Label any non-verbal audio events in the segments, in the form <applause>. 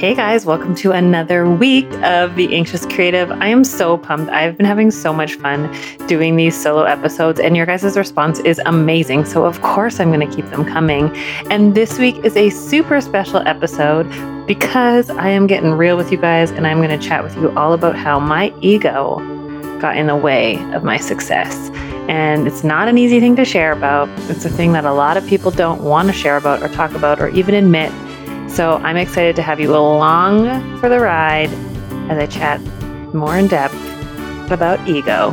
Hey guys, welcome to another week of The Anxious Creative. I am so pumped. I've been having so much fun doing these solo episodes, and your guys' response is amazing. So, of course, I'm going to keep them coming. And this week is a super special episode because I am getting real with you guys, and I'm going to chat with you all about how my ego got in the way of my success. And it's not an easy thing to share about. It's a thing that a lot of people don't want to share about or talk about or even admit. So I'm excited to have you along for the ride as I chat more in depth about ego.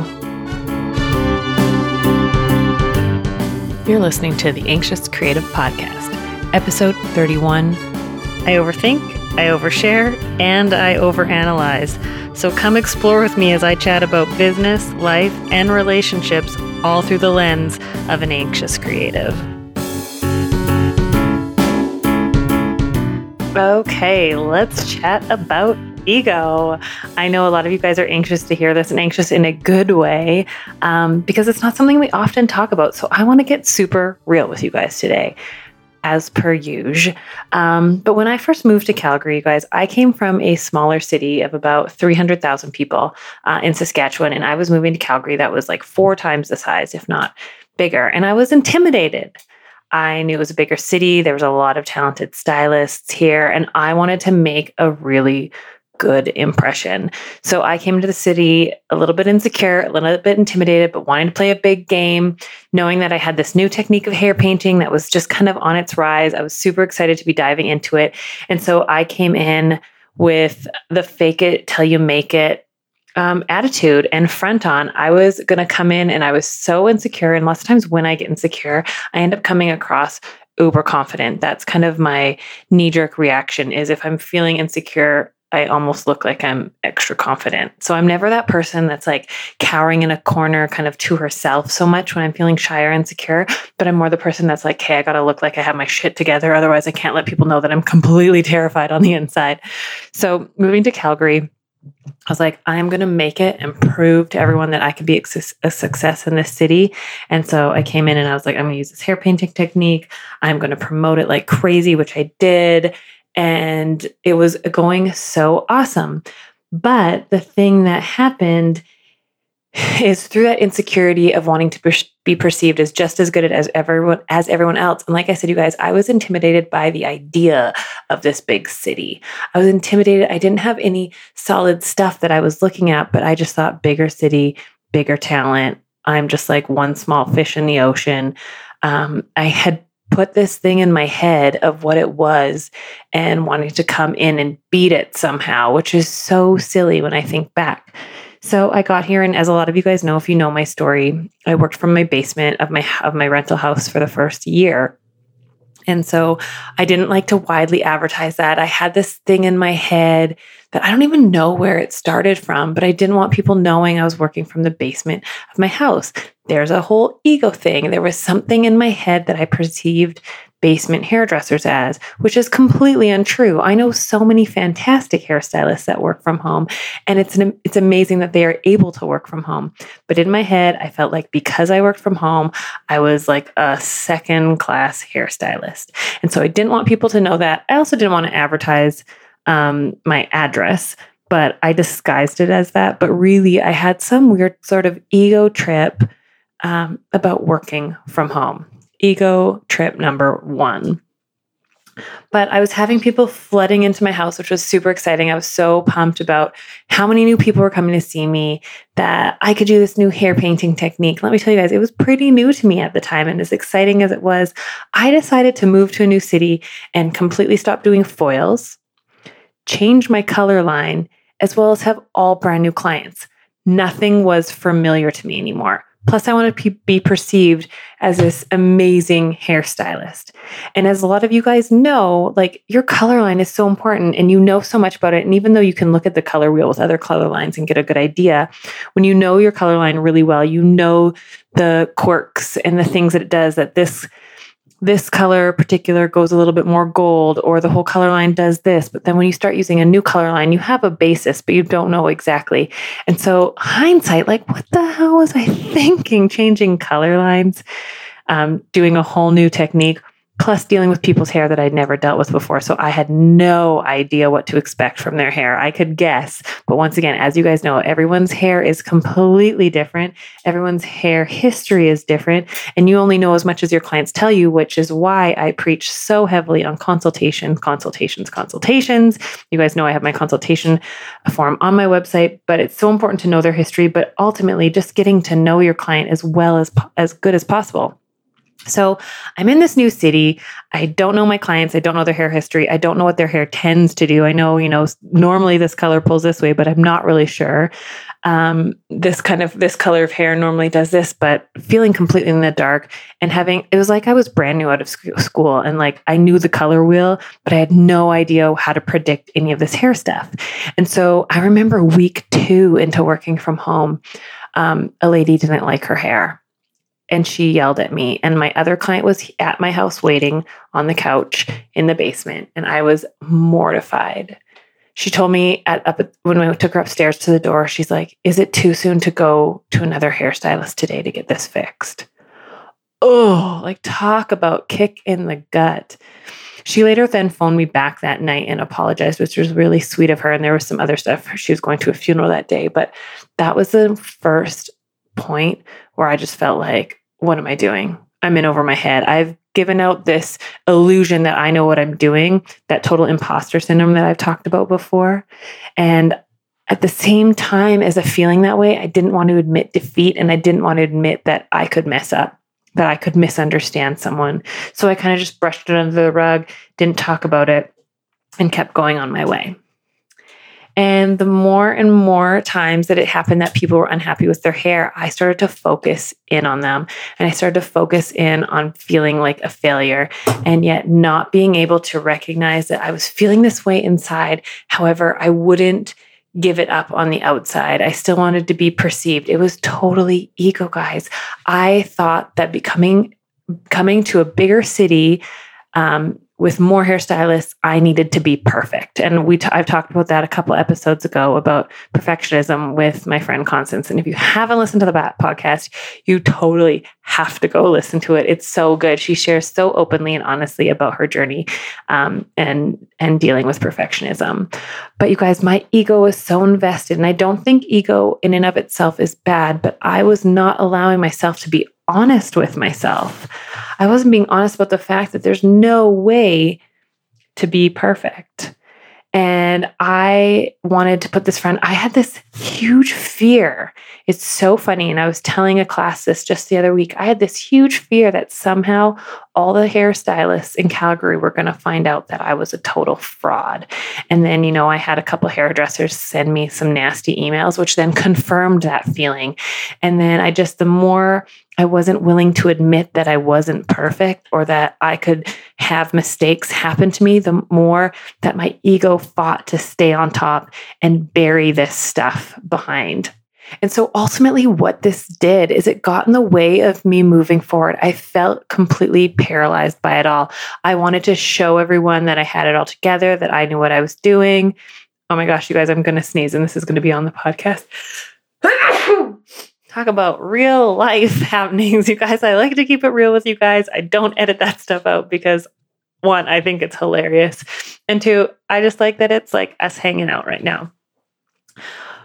You're listening to the Anxious Creative Podcast, episode 31. I overthink, I overshare, and I overanalyze. So come explore with me as I chat about business, life, and relationships all through the lens of an anxious creative. Okay, let's chat about ego. I know a lot of you guys are anxious to hear this and anxious in a good way um, because it's not something we often talk about. So I want to get super real with you guys today. As per usual. Um, but when I first moved to Calgary, you guys, I came from a smaller city of about 300,000 people uh, in Saskatchewan, and I was moving to Calgary that was like four times the size, if not bigger. And I was intimidated. I knew it was a bigger city. There was a lot of talented stylists here, and I wanted to make a really good impression. So I came to the city a little bit insecure, a little bit intimidated, but wanting to play a big game, knowing that I had this new technique of hair painting that was just kind of on its rise. I was super excited to be diving into it. And so I came in with the fake it till you make it um, attitude and front on. I was going to come in and I was so insecure. And lots of times when I get insecure, I end up coming across uber confident. That's kind of my knee jerk reaction is if I'm feeling insecure, I almost look like I'm extra confident. So I'm never that person that's like cowering in a corner kind of to herself so much when I'm feeling shy or insecure. But I'm more the person that's like, hey, I got to look like I have my shit together. Otherwise, I can't let people know that I'm completely terrified on the inside. So moving to Calgary, I was like, I'm going to make it and prove to everyone that I can be a success in this city. And so I came in and I was like, I'm going to use this hair painting technique. I'm going to promote it like crazy, which I did. And it was going so awesome. But the thing that happened <laughs> is through that insecurity of wanting to be perceived as just as good as everyone as everyone else. And like I said, you guys, I was intimidated by the idea of this big city. I was intimidated. I didn't have any solid stuff that I was looking at, but I just thought bigger city, bigger talent. I'm just like one small fish in the ocean. Um, I had put this thing in my head of what it was and wanting to come in and beat it somehow, which is so silly when I think back. So I got here, and as a lot of you guys know, if you know my story, I worked from my basement of my of my rental house for the first year. And so I didn't like to widely advertise that. I had this thing in my head that I don't even know where it started from, but I didn't want people knowing I was working from the basement of my house. There's a whole ego thing. There was something in my head that I perceived basement hairdressers as, which is completely untrue. I know so many fantastic hairstylists that work from home, and it's an, it's amazing that they are able to work from home. But in my head, I felt like because I worked from home, I was like a second class hairstylist, and so I didn't want people to know that. I also didn't want to advertise um, my address. But I disguised it as that. But really, I had some weird sort of ego trip um, about working from home ego trip number one. But I was having people flooding into my house, which was super exciting. I was so pumped about how many new people were coming to see me, that I could do this new hair painting technique. Let me tell you guys, it was pretty new to me at the time. And as exciting as it was, I decided to move to a new city and completely stop doing foils, change my color line, as well as have all brand new clients. Nothing was familiar to me anymore. Plus, I want to be perceived as this amazing hairstylist. And as a lot of you guys know, like your color line is so important and you know so much about it. And even though you can look at the color wheel with other color lines and get a good idea, when you know your color line really well, you know the quirks and the things that it does that this this color particular goes a little bit more gold or the whole color line does this. But then when you start using a new color line you have a basis but you don't know exactly. And so hindsight like what the hell was i <laughs> thinking? Changing color lines um, doing a whole new technique plus dealing with people's hair that I'd never dealt with before. So I had no idea what to expect from their hair. I could guess, but once again, as you guys know, everyone's hair is completely different. Everyone's hair history is different, and you only know as much as your clients tell you, which is why I preach so heavily on consultations, consultations, consultations. You guys know I have my consultation form on my website, but it's so important to know their history, but ultimately just getting to know your client as well as as good as possible. So I'm in this new city. I don't know my clients. I don't know their hair history. I don't know what their hair tends to do. I know, you know, normally this color pulls this way, but I'm not really sure. Um, this kind of this color of hair normally does this, but feeling completely in the dark and having it was like I was brand new out of school and like I knew the color wheel, but I had no idea how to predict any of this hair stuff. And so I remember week two into working from home, um, a lady didn't like her hair and she yelled at me. And my other client was at my house waiting on the couch in the basement, and I was mortified. She told me at up when we took her upstairs to the door, she's like, "Is it too soon to go to another hairstylist today to get this fixed?" Oh, like talk about kick in the gut. She later then phoned me back that night and apologized, which was really sweet of her. And there was some other stuff. She was going to a funeral that day, but that was the first point where I just felt like, what am I doing? I'm in over my head. I've given out this illusion that I know what I'm doing, that total imposter syndrome that I've talked about before. And at the same time as a feeling that way, I didn't want to admit defeat and I didn't want to admit that I could mess up, that I could misunderstand someone. So I kind of just brushed it under the rug, didn't talk about it, and kept going on my way. And the more and more times that it happened that people were unhappy with their hair, I started to focus in on them. And I started to focus in on feeling like a failure and yet not being able to recognize that I was feeling this way inside. However, I wouldn't give it up on the outside. I still wanted to be perceived. It was totally ego, guys. I thought that becoming coming to a bigger city um, with more hairstylists, I needed to be perfect. And we t- I've talked about that a couple episodes ago about perfectionism with my friend Constance. And if you haven't listened to the podcast, you totally have to go listen to it. It's so good. She shares so openly and honestly about her journey um, and and dealing with perfectionism. But you guys, my ego was so invested, and I don't think ego in and of itself is bad. But I was not allowing myself to be honest with myself. I wasn't being honest about the fact that there's no way to be perfect. And I wanted to put this front. I had this huge fear. It's so funny. And I was telling a class this just the other week. I had this huge fear that somehow all the hairstylists in Calgary were going to find out that I was a total fraud. And then, you know, I had a couple hairdressers send me some nasty emails, which then confirmed that feeling. And then I just, the more I wasn't willing to admit that I wasn't perfect or that I could have mistakes happen to me, the more that my ego fought to stay on top and bury this stuff behind. And so ultimately, what this did is it got in the way of me moving forward. I felt completely paralyzed by it all. I wanted to show everyone that I had it all together, that I knew what I was doing. Oh my gosh, you guys, I'm going to sneeze and this is going to be on the podcast. <laughs> talk about real life <laughs> happenings. You guys, I like to keep it real with you guys. I don't edit that stuff out because one, I think it's hilarious. And two, I just like that it's like us hanging out right now.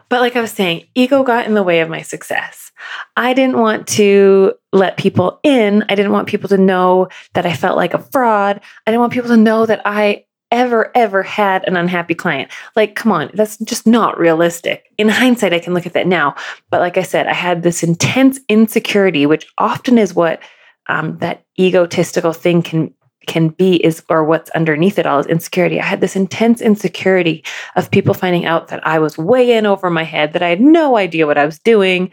But like I was saying, ego got in the way of my success. I didn't want to let people in. I didn't want people to know that I felt like a fraud. I didn't want people to know that I ever, ever had an unhappy client. Like, come on, that's just not realistic. In hindsight, I can look at that now. But like I said, I had this intense insecurity, which often is what um, that egotistical thing can can be is or what's underneath it all is insecurity. I had this intense insecurity of people finding out that I was way in over my head, that I had no idea what I was doing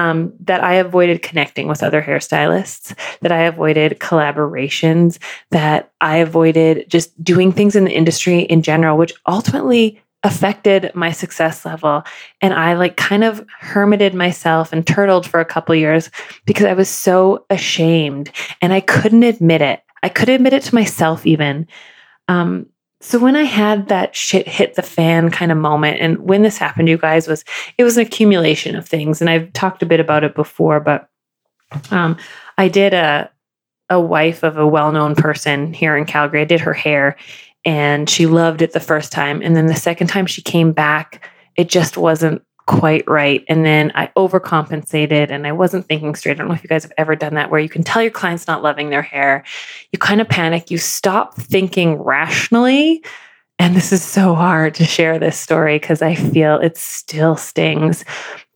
um, that I avoided connecting with other hairstylists, that I avoided collaborations, that I avoided just doing things in the industry in general, which ultimately affected my success level. And i like kind of hermited myself and turtled for a couple years because i was so ashamed and i couldn't admit it. I couldn't admit it to myself even. Um, so when I had that shit hit the fan kind of moment, and when this happened, you guys, was it was an accumulation of things, and I've talked a bit about it before, but um, I did a a wife of a well known person here in Calgary. I did her hair and she loved it the first time. And then the second time she came back, it just wasn't quite right. And then I overcompensated and I wasn't thinking straight. I don't know if you guys have ever done that where you can tell your client's not loving their hair. You kind of panic, you stop thinking rationally. And this is so hard to share this story because I feel it still stings.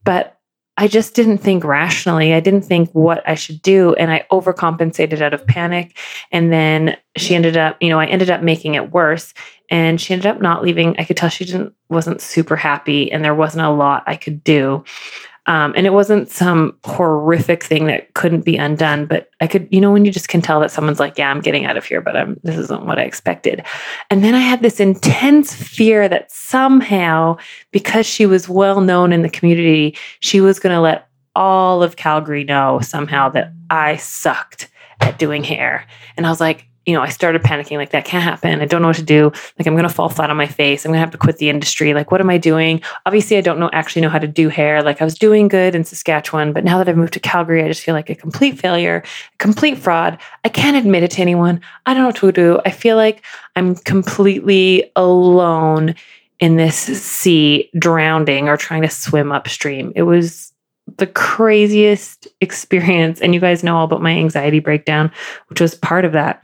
But I just didn't think rationally. I didn't think what I should do. And I overcompensated out of panic. And then she ended up, you know, I ended up making it worse. And she ended up not leaving. I could tell she didn't wasn't super happy and there wasn't a lot I could do. Um, and it wasn't some horrific thing that couldn't be undone, but I could, you know, when you just can tell that someone's like, yeah, I'm getting out of here, but I'm, this isn't what I expected. And then I had this intense fear that somehow, because she was well known in the community, she was going to let all of Calgary know somehow that I sucked at doing hair. And I was like, you know, I started panicking like that can't happen. I don't know what to do. Like I'm going to fall flat on my face. I'm going to have to quit the industry. Like what am I doing? Obviously, I don't know actually know how to do hair. Like I was doing good in Saskatchewan, but now that I've moved to Calgary, I just feel like a complete failure, a complete fraud. I can't admit it to anyone. I don't know what to do. I feel like I'm completely alone in this sea, drowning or trying to swim upstream. It was the craziest experience. And you guys know all about my anxiety breakdown, which was part of that.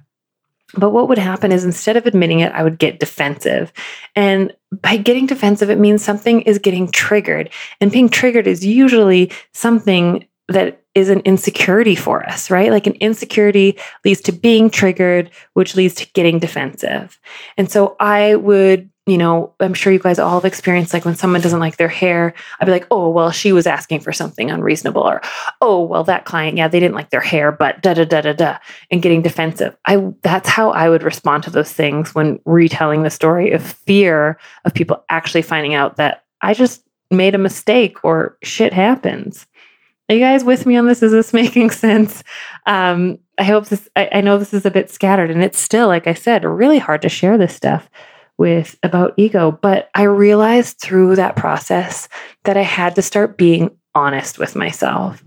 But what would happen is instead of admitting it, I would get defensive. And by getting defensive, it means something is getting triggered. And being triggered is usually something that is an insecurity for us, right? Like an insecurity leads to being triggered, which leads to getting defensive. And so I would you know, I'm sure you guys all have experienced like when someone doesn't like their hair, I'd be like, oh, well, she was asking for something unreasonable, or oh, well, that client, yeah, they didn't like their hair, but da da da da da, and getting defensive. I that's how I would respond to those things when retelling the story of fear of people actually finding out that I just made a mistake or shit happens. Are you guys with me on this? Is this <laughs> making sense? Um, I hope this, I, I know this is a bit scattered and it's still, like I said, really hard to share this stuff with about ego. But I realized through that process that I had to start being honest with myself.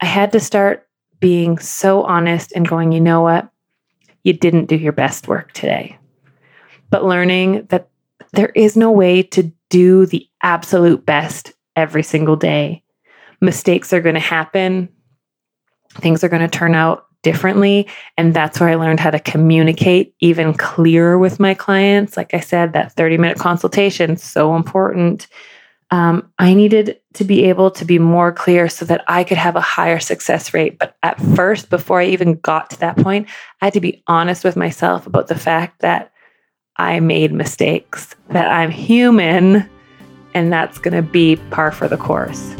I had to start being so honest and going, you know what? You didn't do your best work today. But learning that there is no way to do the absolute best every single day. Mistakes are going to happen. Things are going to turn out differently. And that's where I learned how to communicate even clearer with my clients. Like I said, that 30 minute consultation, so important. Um, I needed to be able to be more clear so that I could have a higher success rate. But at first, before I even got to that point, I had to be honest with myself about the fact that I made mistakes, that I'm human, and that's going to be par for the course.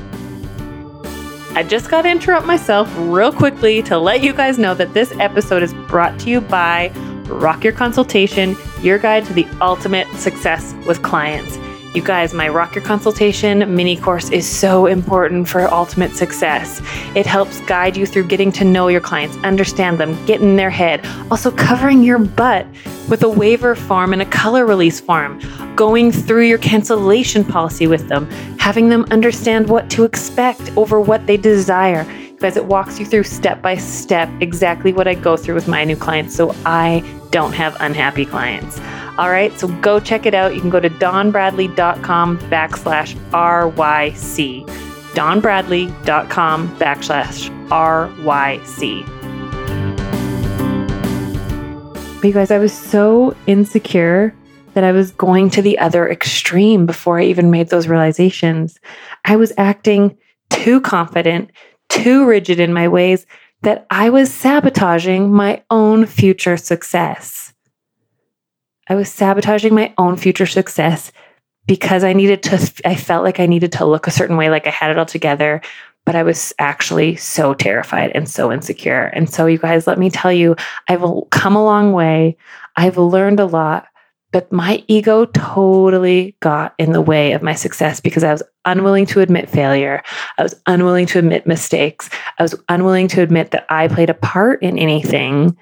I just got to interrupt myself real quickly to let you guys know that this episode is brought to you by Rock Your Consultation, your guide to the ultimate success with clients. You guys, my Rock Your Consultation mini course is so important for ultimate success. It helps guide you through getting to know your clients, understand them, get in their head, also covering your butt with a waiver form and a color release form, going through your cancellation policy with them, having them understand what to expect over what they desire. Guys, it walks you through step by step exactly what I go through with my new clients so I don't have unhappy clients. All right, so go check it out. You can go to dawnbradley.com backslash RYC. dawnbradley.com backslash RYC. But you guys, I was so insecure that I was going to the other extreme before I even made those realizations. I was acting too confident, too rigid in my ways that I was sabotaging my own future success. I was sabotaging my own future success because I needed to, I felt like I needed to look a certain way, like I had it all together. But I was actually so terrified and so insecure. And so, you guys, let me tell you, I've come a long way. I've learned a lot, but my ego totally got in the way of my success because I was unwilling to admit failure. I was unwilling to admit mistakes. I was unwilling to admit that I played a part in anything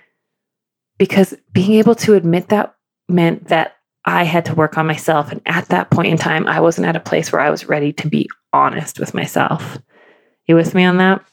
because being able to admit that meant that I had to work on myself. And at that point in time, I wasn't at a place where I was ready to be honest with myself. You with me on that?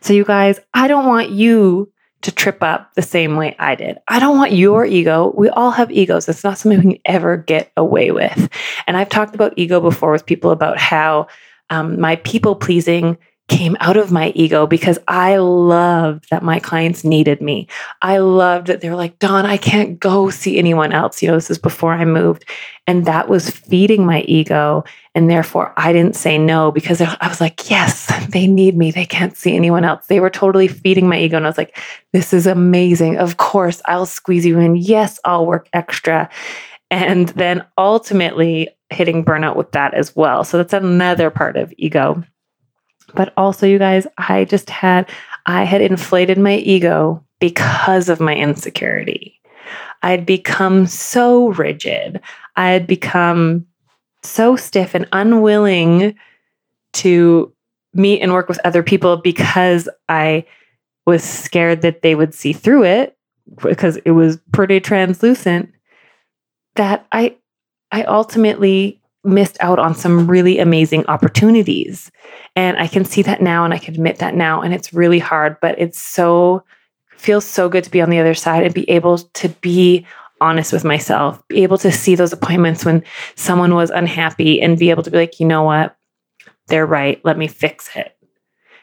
So, you guys, I don't want you to trip up the same way I did. I don't want your ego. We all have egos. It's not something we can ever get away with. And I've talked about ego before with people about how um, my people pleasing came out of my ego because I loved that my clients needed me. I loved that they were like, Dawn, I can't go see anyone else. You know, this is before I moved. And that was feeding my ego. And therefore, I didn't say no because I was like, yes, they need me. They can't see anyone else. They were totally feeding my ego. And I was like, this is amazing. Of course, I'll squeeze you in. Yes, I'll work extra. And then ultimately hitting burnout with that as well. So that's another part of ego but also, you guys, I just had, I had inflated my ego because of my insecurity. I had become so rigid. I had become so stiff and unwilling to meet and work with other people because I was scared that they would see through it because it was pretty translucent that I I ultimately missed out on some really amazing opportunities. And I can see that now and I can admit that now. And it's really hard, but it's so, feels so good to be on the other side and be able to be honest with myself, be able to see those appointments when someone was unhappy and be able to be like, you know what? They're right. Let me fix it.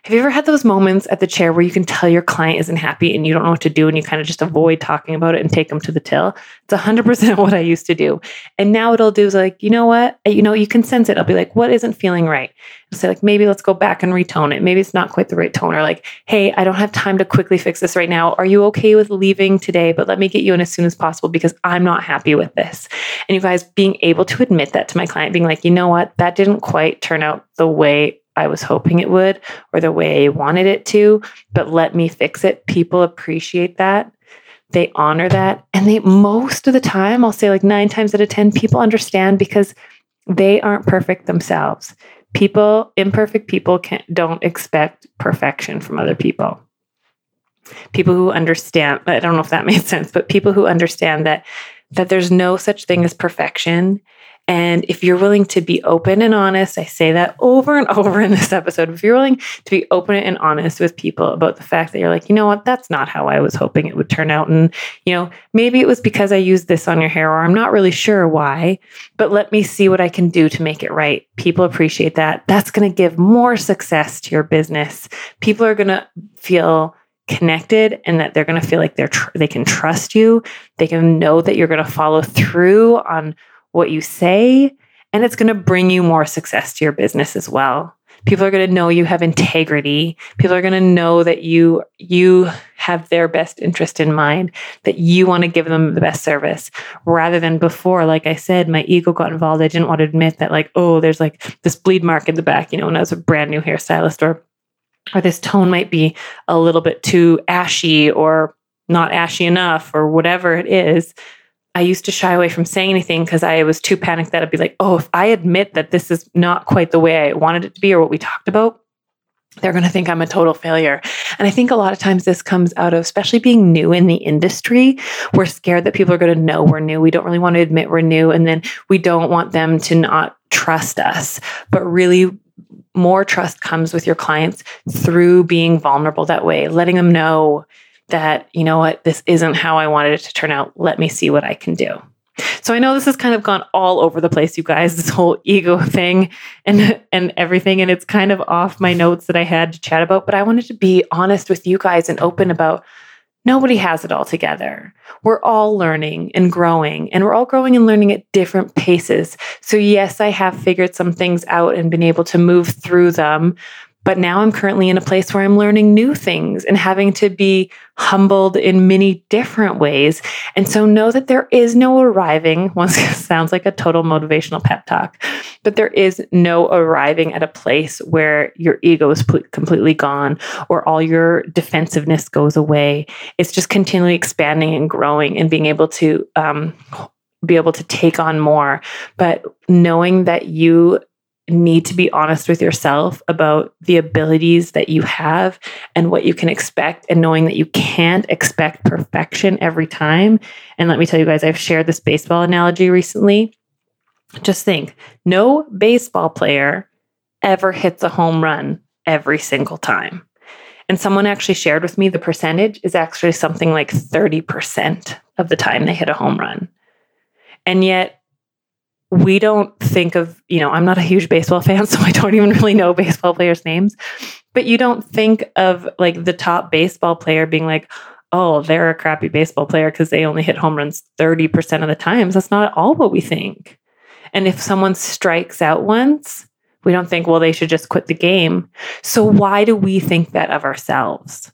Have you ever had those moments at the chair where you can tell your client isn't happy and you don't know what to do and you kind of just avoid talking about it and take them to the till? It's 100% <laughs> what I used to do. And now what I'll do is like, you know what? Eh, you know, you can sense it. I'll be like, what isn't feeling right? I'll say like, maybe let's go back and retone it. Maybe it's not quite the right tone or like, hey, I don't have time to quickly fix this right now. Are you okay with leaving today? But let me get you in as soon as possible because I'm not happy with this. And you guys being able to admit that to my client, being like, you know what? That didn't quite turn out the way I was hoping it would or the way I wanted it to, but let me fix it. People appreciate that. They honor that. And they, most of the time, I'll say like nine times out of 10, people understand because they aren't perfect themselves. People, imperfect people, can, don't expect perfection from other people. People who understand, I don't know if that <laughs> made sense, but people who understand that that there's no such thing as perfection and if you're willing to be open and honest, I say that over and <laughs> over in this episode. If you're willing to be open and honest with people about the fact that you're like, you know what, that's not how I was hoping it would turn out. And, you know, maybe it was because I used this on your hair, or I'm not really sure why, but let me see what I can do to make it right. People appreciate that. That's going to give more success to your business. People are going to feel connected and that they're going to feel like they're tr- they can trust you they can know that you're going to follow through on what you say, and it's going to bring you more success to your business as well. People are going to know you have integrity. People are going to know that you you have their best interest in mind, that you want to give them the best service rather than before like I said my ego got involved. I didn't want to admit that like oh there's like this bleed mark in the back, you know, when I was a brand new hairstylist or or this tone might be a little bit too ashy or not ashy enough or whatever it is I used to shy away from saying anything because I was too panicked that I'd be like, oh, if I admit that this is not quite the way I wanted it to be or what we talked about, they're going to think I'm a total failure. And I think a lot of times this comes out of, especially being new in the industry, we're scared that people are going to know we're new. We don't really want to admit we're new. And then we don't want them to not trust us. But really, more trust comes with your clients through being vulnerable that way, letting them know that, you know what, this isn't how I wanted it to turn out. Let me see what I can do. So I know this has kind of gone all over the place, you guys, this whole ego thing and and everything. And it's kind of off my notes that I had to chat about, but I wanted to be honest with you guys and open about nobody has it all together. We're all learning and growing, and we're all growing and learning at different paces. So, yes, I have figured some things out and been able to move through them, but now I'm currently in a place where I'm learning new things and having to be humbled in many different ways. And so know that there is no arriving. <laughs> Once it sounds like a total motivational pep talk, but there is no arriving at a place where your ego is completely gone or all your defensiveness goes away. It's just continually expanding and growing and being able to um, be able to take on more. But knowing that you need to be honest with yourself about the abilities that you have and what you can expect, and knowing that you can't expect perfection every time. And let me tell you guys, I've shared this baseball analogy recently. Just think no baseball player ever hits a home run every single time. And someone actually shared with me the percentage is actually something like 30% of the time they hit a home run. And yet, we don't think of, you know, I'm not a huge baseball <laughs> fan, so I don't even really know baseball players' names, but you don't think of like the top baseball player being like, oh, they're a crappy baseball player because they only hit home runs 30% of the times. That's not at all what we think. And if someone strikes out once, we don't think, well, they should just quit the game. So why do we think that of ourselves?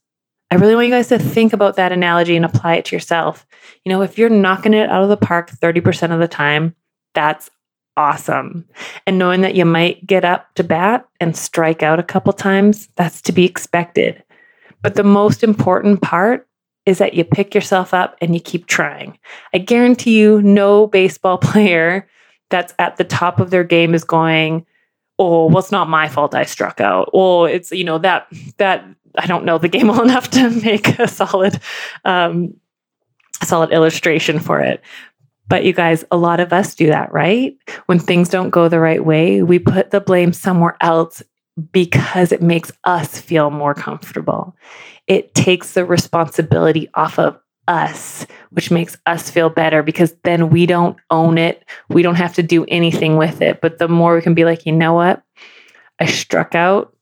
I really want you guys to think about that analogy and apply it to yourself. You know, if you're knocking it out of the park 30% of the time, that's awesome. And knowing that you might get up to bat and strike out a couple times, that's to be expected. But the most important part is that you pick yourself up and you keep trying. I guarantee you, no baseball <laughs> player that's at the top of their game is going, oh, well, it's not my fault I struck out. Oh, it's, you know, that, that, I don't know the game <laughs> well enough to make a solid, um, a solid illustration for it. But you guys, a lot of us do that, right? When things don't go the right way, we put the blame somewhere else because it makes us feel more comfortable. It takes the responsibility off of us, which makes us feel better because then we don't own it. We don't have to do anything with it. But the more we can be like, you know what? I struck out.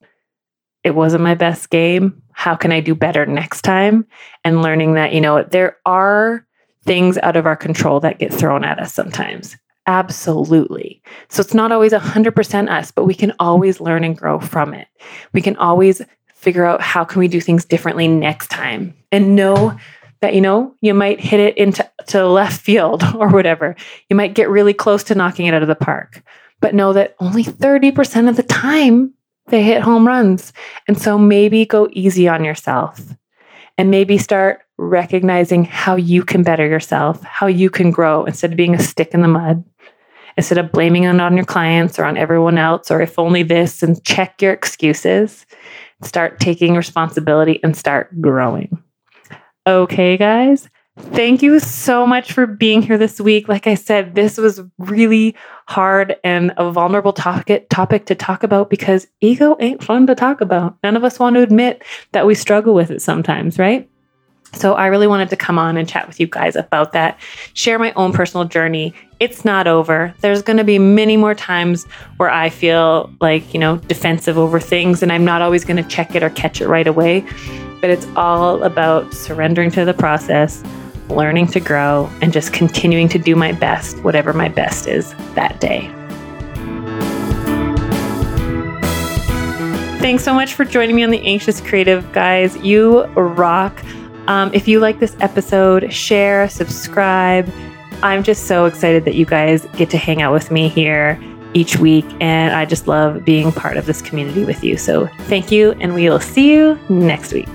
It wasn't my best game. How can I do better next time? And learning that, you know, there are things out of our control that get thrown at us sometimes. Absolutely. So it's not always 100% us, but we can always learn and grow from it. We can always figure out how can we do things differently next time and know that you know you might hit it into to left field <laughs> or whatever you might get really close to knocking it out of the park but know that only 30% of the time they hit home runs and so maybe go easy on yourself and maybe start recognizing how you can better yourself how you can grow instead of being a stick in the mud instead of blaming it on your clients or on everyone else or if only this and check your excuses start taking responsibility and start growing Okay, guys. Thank you so much for being here this week. Like I said, this was really hard and a vulnerable topic topic to talk about because ego ain't fun to talk about. None of us want to admit that we struggle with it sometimes, right? So I really wanted to come on and chat with you guys about that, share my own personal journey. It's not over. There's going to be many more times where I feel like, you know, defensive over things and I'm not always going to check it or catch it right away but it's all about surrendering to the process, learning to grow, and just continuing to do my best, whatever my best is that day. Thanks so much for joining me on the Anxious Creative, guys. You rock. Um, if you like this episode, share, subscribe. I'm just so excited that you guys get to hang out with me here each week. And I just love being part of this community with you. So thank you, and we will see you next week.